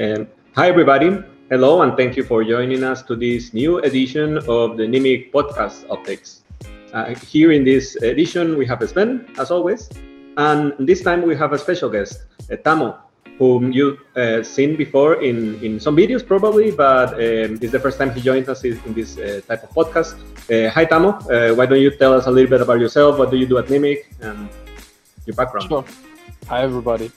Um, hi, everybody. Hello, and thank you for joining us to this new edition of the Nimiq podcast updates. Uh, here in this edition, we have Sven, as always, and this time we have a special guest, uh, Tamo, whom you've uh, seen before in, in some videos probably, but um, it's the first time he joins us in this uh, type of podcast. Uh, hi, Tamo. Uh, why don't you tell us a little bit about yourself? What do you do at Nimiq and your background? Sure. Hi, everybody.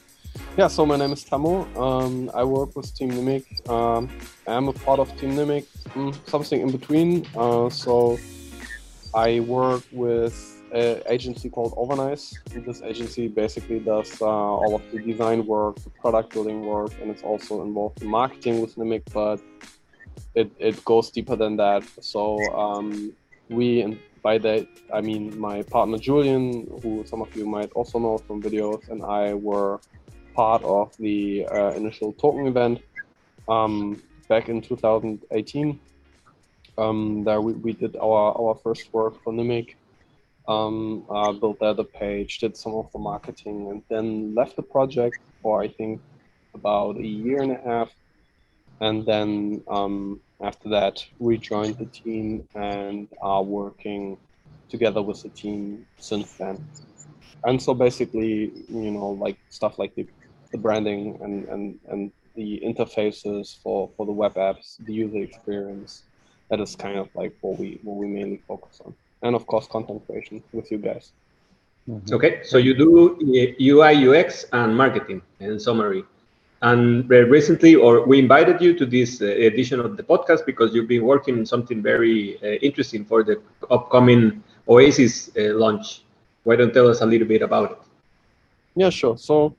Yeah, so my name is Tamo. Um, I work with Team Nimiq. Um, I'm a part of Team Nimiq, mm, something in between. Uh, so I work with an agency called Overnice. This agency basically does uh, all of the design work, the product building work, and it's also involved in marketing with Nimiq, but it, it goes deeper than that. So um, we, and by that I mean my partner Julian, who some of you might also know from videos, and I were part of the uh, initial token event um, back in 2018. Um, there we, we did our, our first work for Nimiq um, uh, built the other page, did some of the marketing, and then left the project for I think about a year and a half. And then um, after that, rejoined the team and are working together with the team since then. And so basically, you know, like stuff like the, the branding and, and, and the interfaces for, for the web apps, the user experience, that is kind of like what we what we mainly focus on and of course content creation with you guys. Mm-hmm. Okay, so you do UI, UX, and marketing in summary. And recently, or we invited you to this uh, edition of the podcast because you've been working on something very uh, interesting for the upcoming Oasis uh, launch. Why don't tell us a little bit about it? Yeah, sure. So,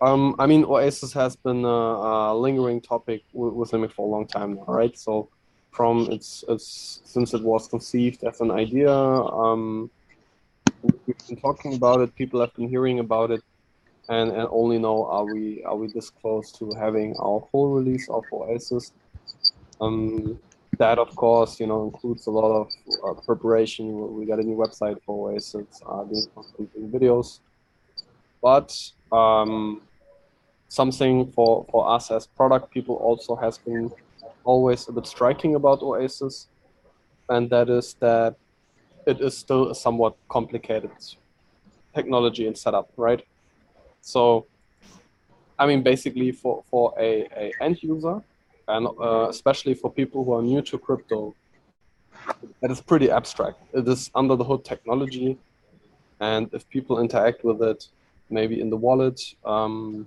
um, I mean, Oasis has been a, a lingering topic with, with Nimiq for a long time now, right? So, from its, its since it was conceived as an idea. Um, we've been talking about it. People have been hearing about it, and, and only now are we are we this close to having our full release of Oasis. Um, that of course you know includes a lot of uh, preparation. We got a new website for Oasis, uh, videos, but um, something for for us as product people also has been always a bit striking about Oasis, and that is that it is still a somewhat complicated technology and setup, right? So, I mean, basically for, for a, a end user, and uh, especially for people who are new to crypto, that is pretty abstract. It is under the hood technology, and if people interact with it, maybe in the wallet, um,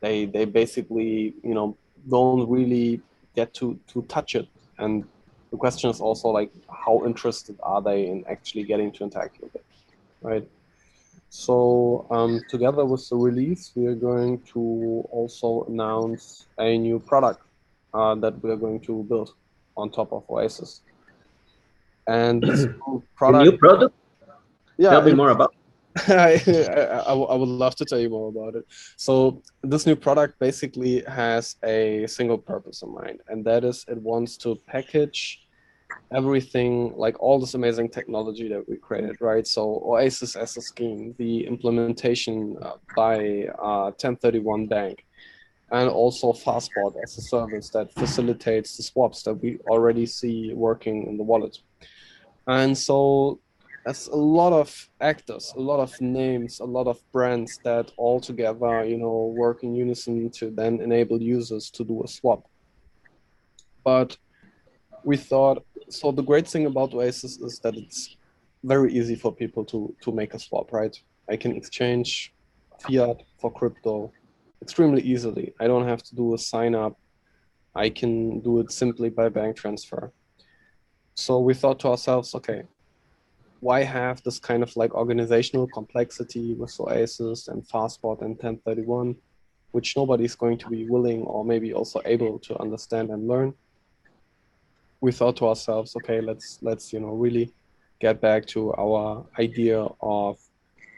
they they basically you know don't really get to to touch it. And the question is also like how interested are they in actually getting to interact with it right? So um, together with the release we are going to also announce a new product uh, that we are going to build on top of oasis. And this product, a new product? Yeah tell me more about I, I, I, would love to tell you more about it. So this new product basically has a single purpose in mind, and that is it wants to package everything like all this amazing technology that we created, right? So Oasis as a scheme, the implementation uh, by uh, TEN31 Bank, and also Fastspot as a service that facilitates the swaps that we already see working in the wallet. And so as a lot of actors, a lot of names, a lot of brands that all together, you know, work in unison to then enable users to do a swap. But we thought so the great thing about Oasis is that it's very easy for people to to make a swap, right? I can exchange fiat for crypto extremely easily. I don't have to do a sign up. I can do it simply by bank transfer. So we thought to ourselves, okay, why have this kind of like organizational complexity with Oasis and Fastspot and TEN31, which nobody's going to be willing or maybe also able to understand and learn? We thought to ourselves, okay, let's let's you know really get back to our idea of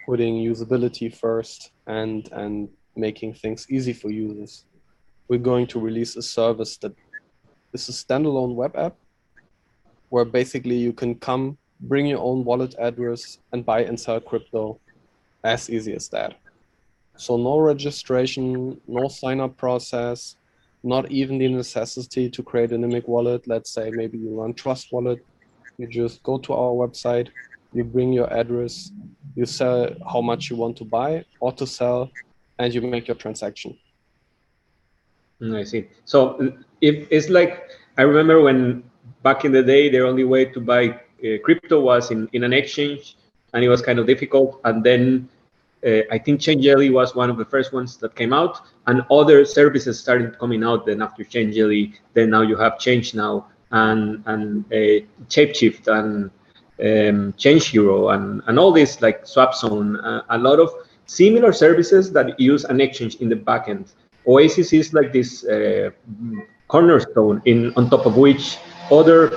putting usability first and and making things easy for users. We're going to release a service that is a standalone web app where basically you can come bring your own wallet address and buy and sell crypto as easy as that So no registration, no sign up process, not even the necessity to create a Nimiq wallet. Let's say maybe you run Trust Wallet. You just go to our website, you bring your address, you sell how much you want to buy or to sell, and you make your transaction. Mm, I see. So if it's like I remember when back in the day, the only way to buy crypto was in, in an exchange, and it was kind of difficult. And then uh, I think Changelly was one of the first ones that came out, and other services started coming out. Then after Changelly, then now you have Change Now and and uh, Shapeshift and um, Change Hero and and all this like SwapZone, uh, a lot of similar services that use an exchange in the backend. Oasis is like this uh, cornerstone in on top of which other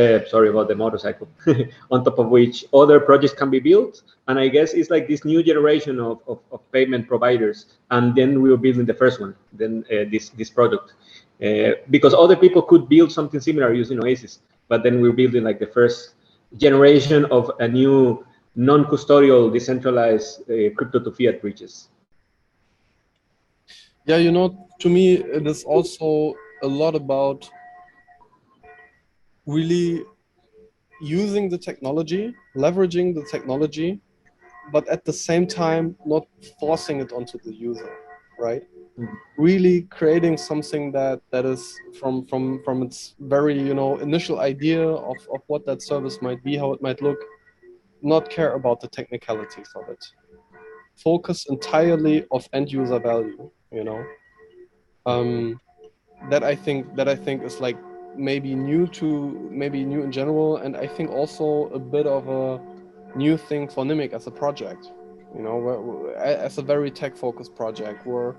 uh, sorry about the motorcycle, on top of which other projects can be built. And I guess it's like this new generation of, of, of payment providers. And then we were building the first one, then uh, this, this product. Uh, because other people could build something similar using Oasis, but then we're building like the first generation of a new non-custodial decentralized uh, crypto to fiat bridges. Yeah, you know, to me, it is also a lot about really using the technology, leveraging the technology, but at the same time not forcing it onto the user, right? Mm-hmm. Really creating something that that is from from from its very you know initial idea of of what that service might be, how it might look, not care about the technicalities of it. Focus entirely of end user value, you know. Um, that I think that I think is like maybe new to maybe new in general and i think also a bit of a new thing for Nimiq as a project you know as a very tech focused project we're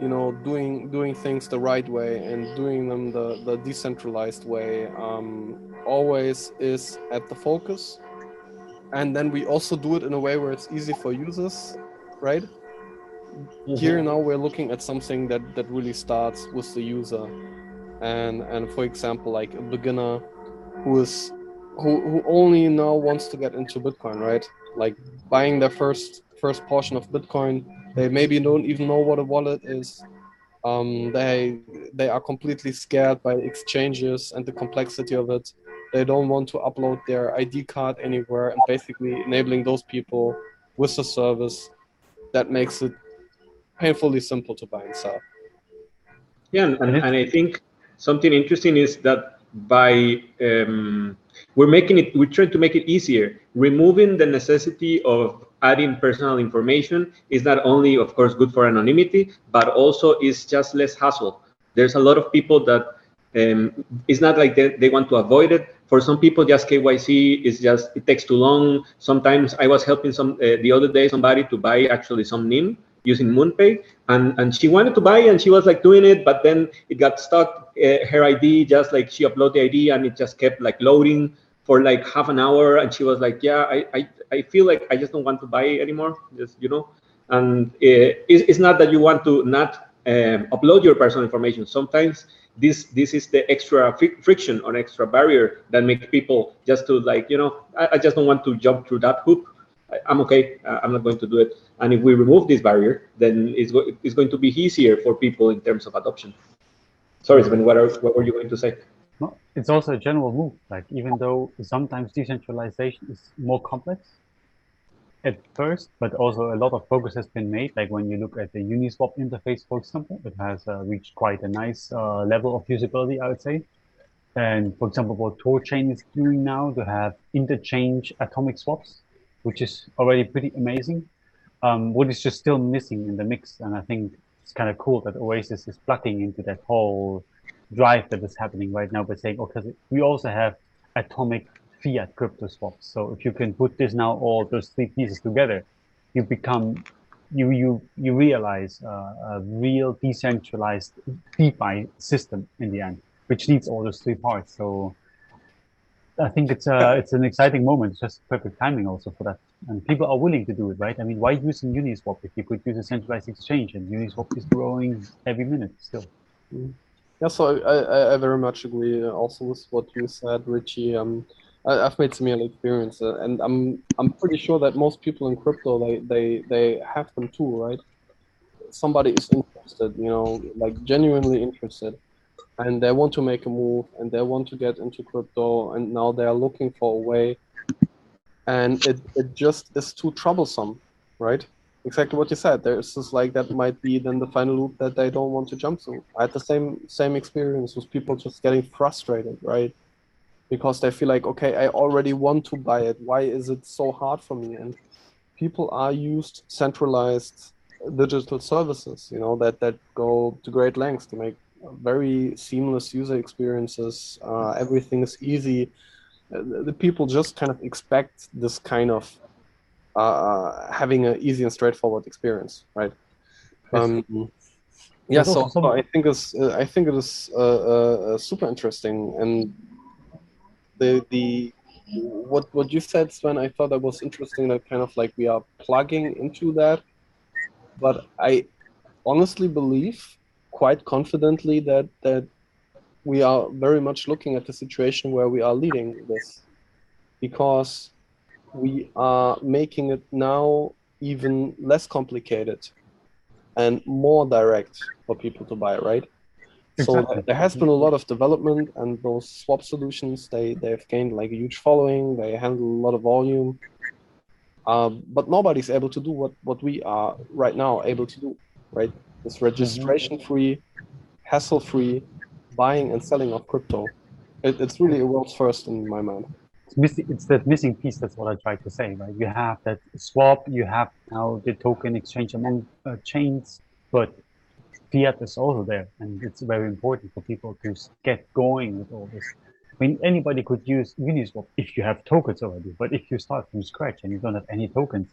you know doing doing things the right way and doing them the the decentralized way um, always is at the focus. And then we also do it in a way where it's easy for users right? Mm-hmm. here now we're looking at something that that really starts with the user and and for example like a beginner who is who, who only now wants to get into bitcoin right? Like buying their first first portion of bitcoin they maybe don't even know what a wallet is. Um, they they are completely scared by exchanges and the complexity of it. They don't want to upload their id card anywhere and basically enabling those people with a service that makes it painfully simple to buy and sell. Yeah and, and i think something interesting is that by um, we're making it we're trying to make it easier. Removing the necessity of adding personal information is not only of course good for anonymity but also is just less hassle. There's a lot of people that um, it's not like they, they want to avoid it. For some people just kyc is just it takes too long. Sometimes i was helping some uh, the other day somebody to buy actually some nim using MoonPay, and and she wanted to buy, and she was like doing it, but then it got stuck. Uh, her ID just like she uploaded the ID, and it just kept like loading for like half an hour, and she was like, "Yeah, I I, I feel like I just don't want to buy anymore." Just you know, and uh, it's, it's not that you want to not um, upload your personal information. Sometimes this this is the extra friction or extra barrier that makes people just to like you know I, I just don't want to jump through that hoop I'm okay. I'm not going to do it. And if we remove this barrier, then it's, go it's going to be easier for people in terms of adoption. Sorry, Sven, what, are, what were you going to say? No, it's also a general move. Like even though sometimes decentralization is more complex at first, but also a lot of progress has been made. Like when you look at the Uniswap interface, for example, it has uh, reached quite a nice uh, level of usability, I would say. And for example, what THORChain is doing now to have interchange atomic swaps which is already pretty amazing. Um, what is just still missing in the mix, and I think it's kind of cool that Oasis is plugging into that whole drive that is happening right now by saying, okay, we also have atomic fiat crypto swaps. So if you can put this now all those three pieces together, you become you you you realize uh, a real decentralized DeFi system in the end, which needs all those three parts. So I think it's uh, it's an exciting moment. It's just perfect timing also for that, and people are willing to do it, right? I mean, why using Uniswap if you could use a centralized exchange and Uniswap is growing every minute still? Mm. Yeah, so I, I, I very much agree uh, also with what you said, Richie. Um, I, have made similar experience, uh, and I'm I'm pretty sure that most people in crypto they they they have them too, right? somebody is interested, you know, like genuinely interested, and they want to make a move and they want to get into crypto, and now they are looking for a way, and it, it just is too troublesome, right? Exactly what you said. There's just like that might be then the final loop that they don't want to jump through. I had the same same experience with people just getting frustrated, right? Because they feel like, okay, I already want to buy it. Why is it so hard for me? And people are used centralized digital services, you know, that that go to great lengths to make very seamless user experiences. Uh, everything is easy. Uh, the people just kind of expect this kind of uh, having an easy and straightforward experience, right? Um, yeah, so, so, I think it's uh, I think it is uh, uh, super interesting, and the the what what you said, Sven, I thought that was interesting. That kind of like we are plugging into that but I honestly believe quite confidently that that we are very much looking at the situation where we are leading this because we are making it now even less complicated and more direct for people to buy right exactly. so there has been a lot of development and those swap solutions they they've gained like a huge following they handle a lot of volume um, but nobody's able to do what, what we are right now able to do, right? This registration free, hassle free buying and selling of crypto. It, it's really a world's first in my mind. It's, missing, it's that missing piece. That's what I tried to say, right? You have that swap, you have now the token exchange among uh, chains, but fiat is also there. And it's very important for people to get going with all this. I mean, anybody could use Uniswap if you have tokens already, but if you start from scratch and you don't have any tokens,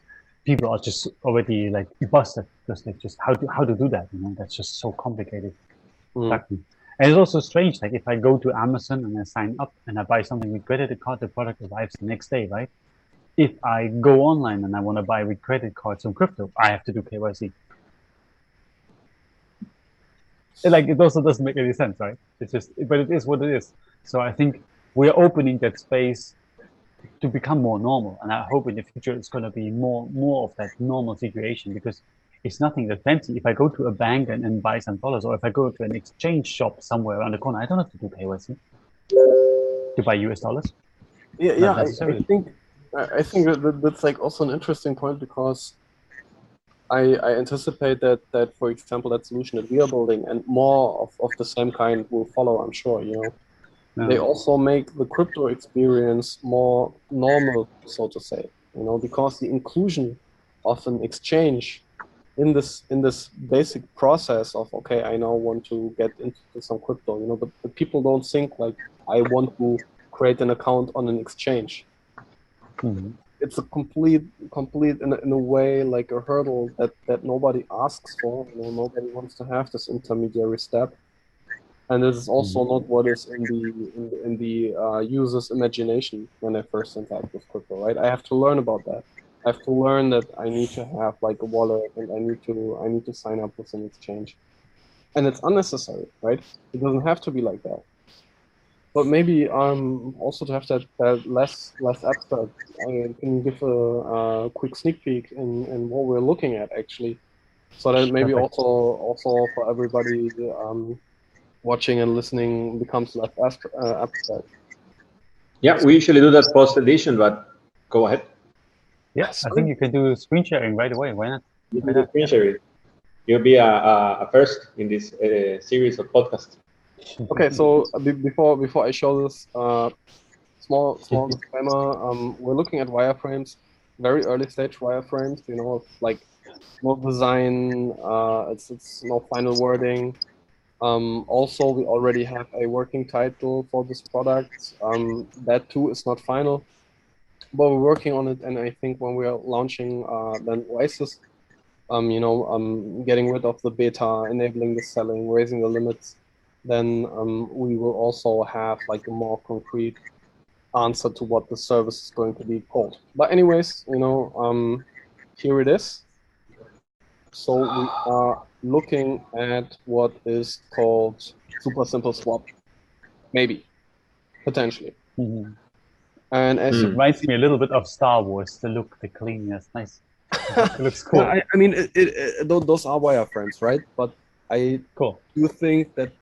people are just already like busted because like just how to how to do that. You know, that's just so complicated. Mm. And it's also strange. Like if I go to Amazon and I sign up and I buy something with credit card, the product arrives the next day, right? If I go online and I want to buy with credit cards some crypto, I have to do KYC. It, like it also doesn't make any sense, right? It's just, but it is what it is. So I think we are opening that space to become more normal. And I hope in the future it's going to be more more of that normal situation because it's nothing that fancy. If I go to a bank and, and buy some dollars, or if I go to an exchange shop somewhere around the corner, I don't have to do KYC to buy US dollars. Yeah, yeah. I, I, think I think that, that's like also an interesting point because I, I anticipate that that for example that solution that we are building and more of, of the same kind will follow. I'm sure you know they also make the crypto experience more normal, so to say. You know, because the inclusion of an exchange in this in this basic process of okay, I now want to get into some crypto. You know, the, the people don't think like I want to create an account on an exchange. Mm-hmm. It's a complete, complete in a, in a way like a hurdle that that nobody asks for. You know, nobody wants to have this intermediary step and this is also mm-hmm. not what is in the in the, in the uh, user's imagination when I first interact with crypto. Right, I have to learn about that. I have to learn that I need to have like a wallet and I need to I need to sign up with an exchange, and it's unnecessary. Right, it doesn't have to be like that. But maybe um also to have that, that less less abstract. I can give a, a quick sneak peek in, in what we're looking at actually, so that maybe Perfect. also also for everybody um, watching and listening becomes less uh, abstract. Yeah, we usually do that post edition, but go ahead. Yes, I think you can do screen sharing right away. Why not? You can do screen sharing. You'll be a, a, first in this uh, series of podcasts. Okay, so uh, before before I show this, uh, small small disclaimer. Um, we're looking at wireframes, very early stage wireframes. You know, like no design. Uh, it's it's no final wording. Um, also, we already have a working title for this product. Um, that too is not final, but we're working on it. And I think when we are launching uh, then Oasis, um, you know, um, getting rid of the beta, enabling the selling, raising the limits, then um, we will also have like a more concrete answer to what the service is going to be called. But anyways, you know, um, here it is. So we are looking at what is called super simple swap. Maybe, potentially. Mm-hmm. And as mm. it reminds me a little bit of Star Wars, the look, the cleanness, nice. It looks cool. I, I mean, it, it, it, those are wireframes, right? But I cool. do think that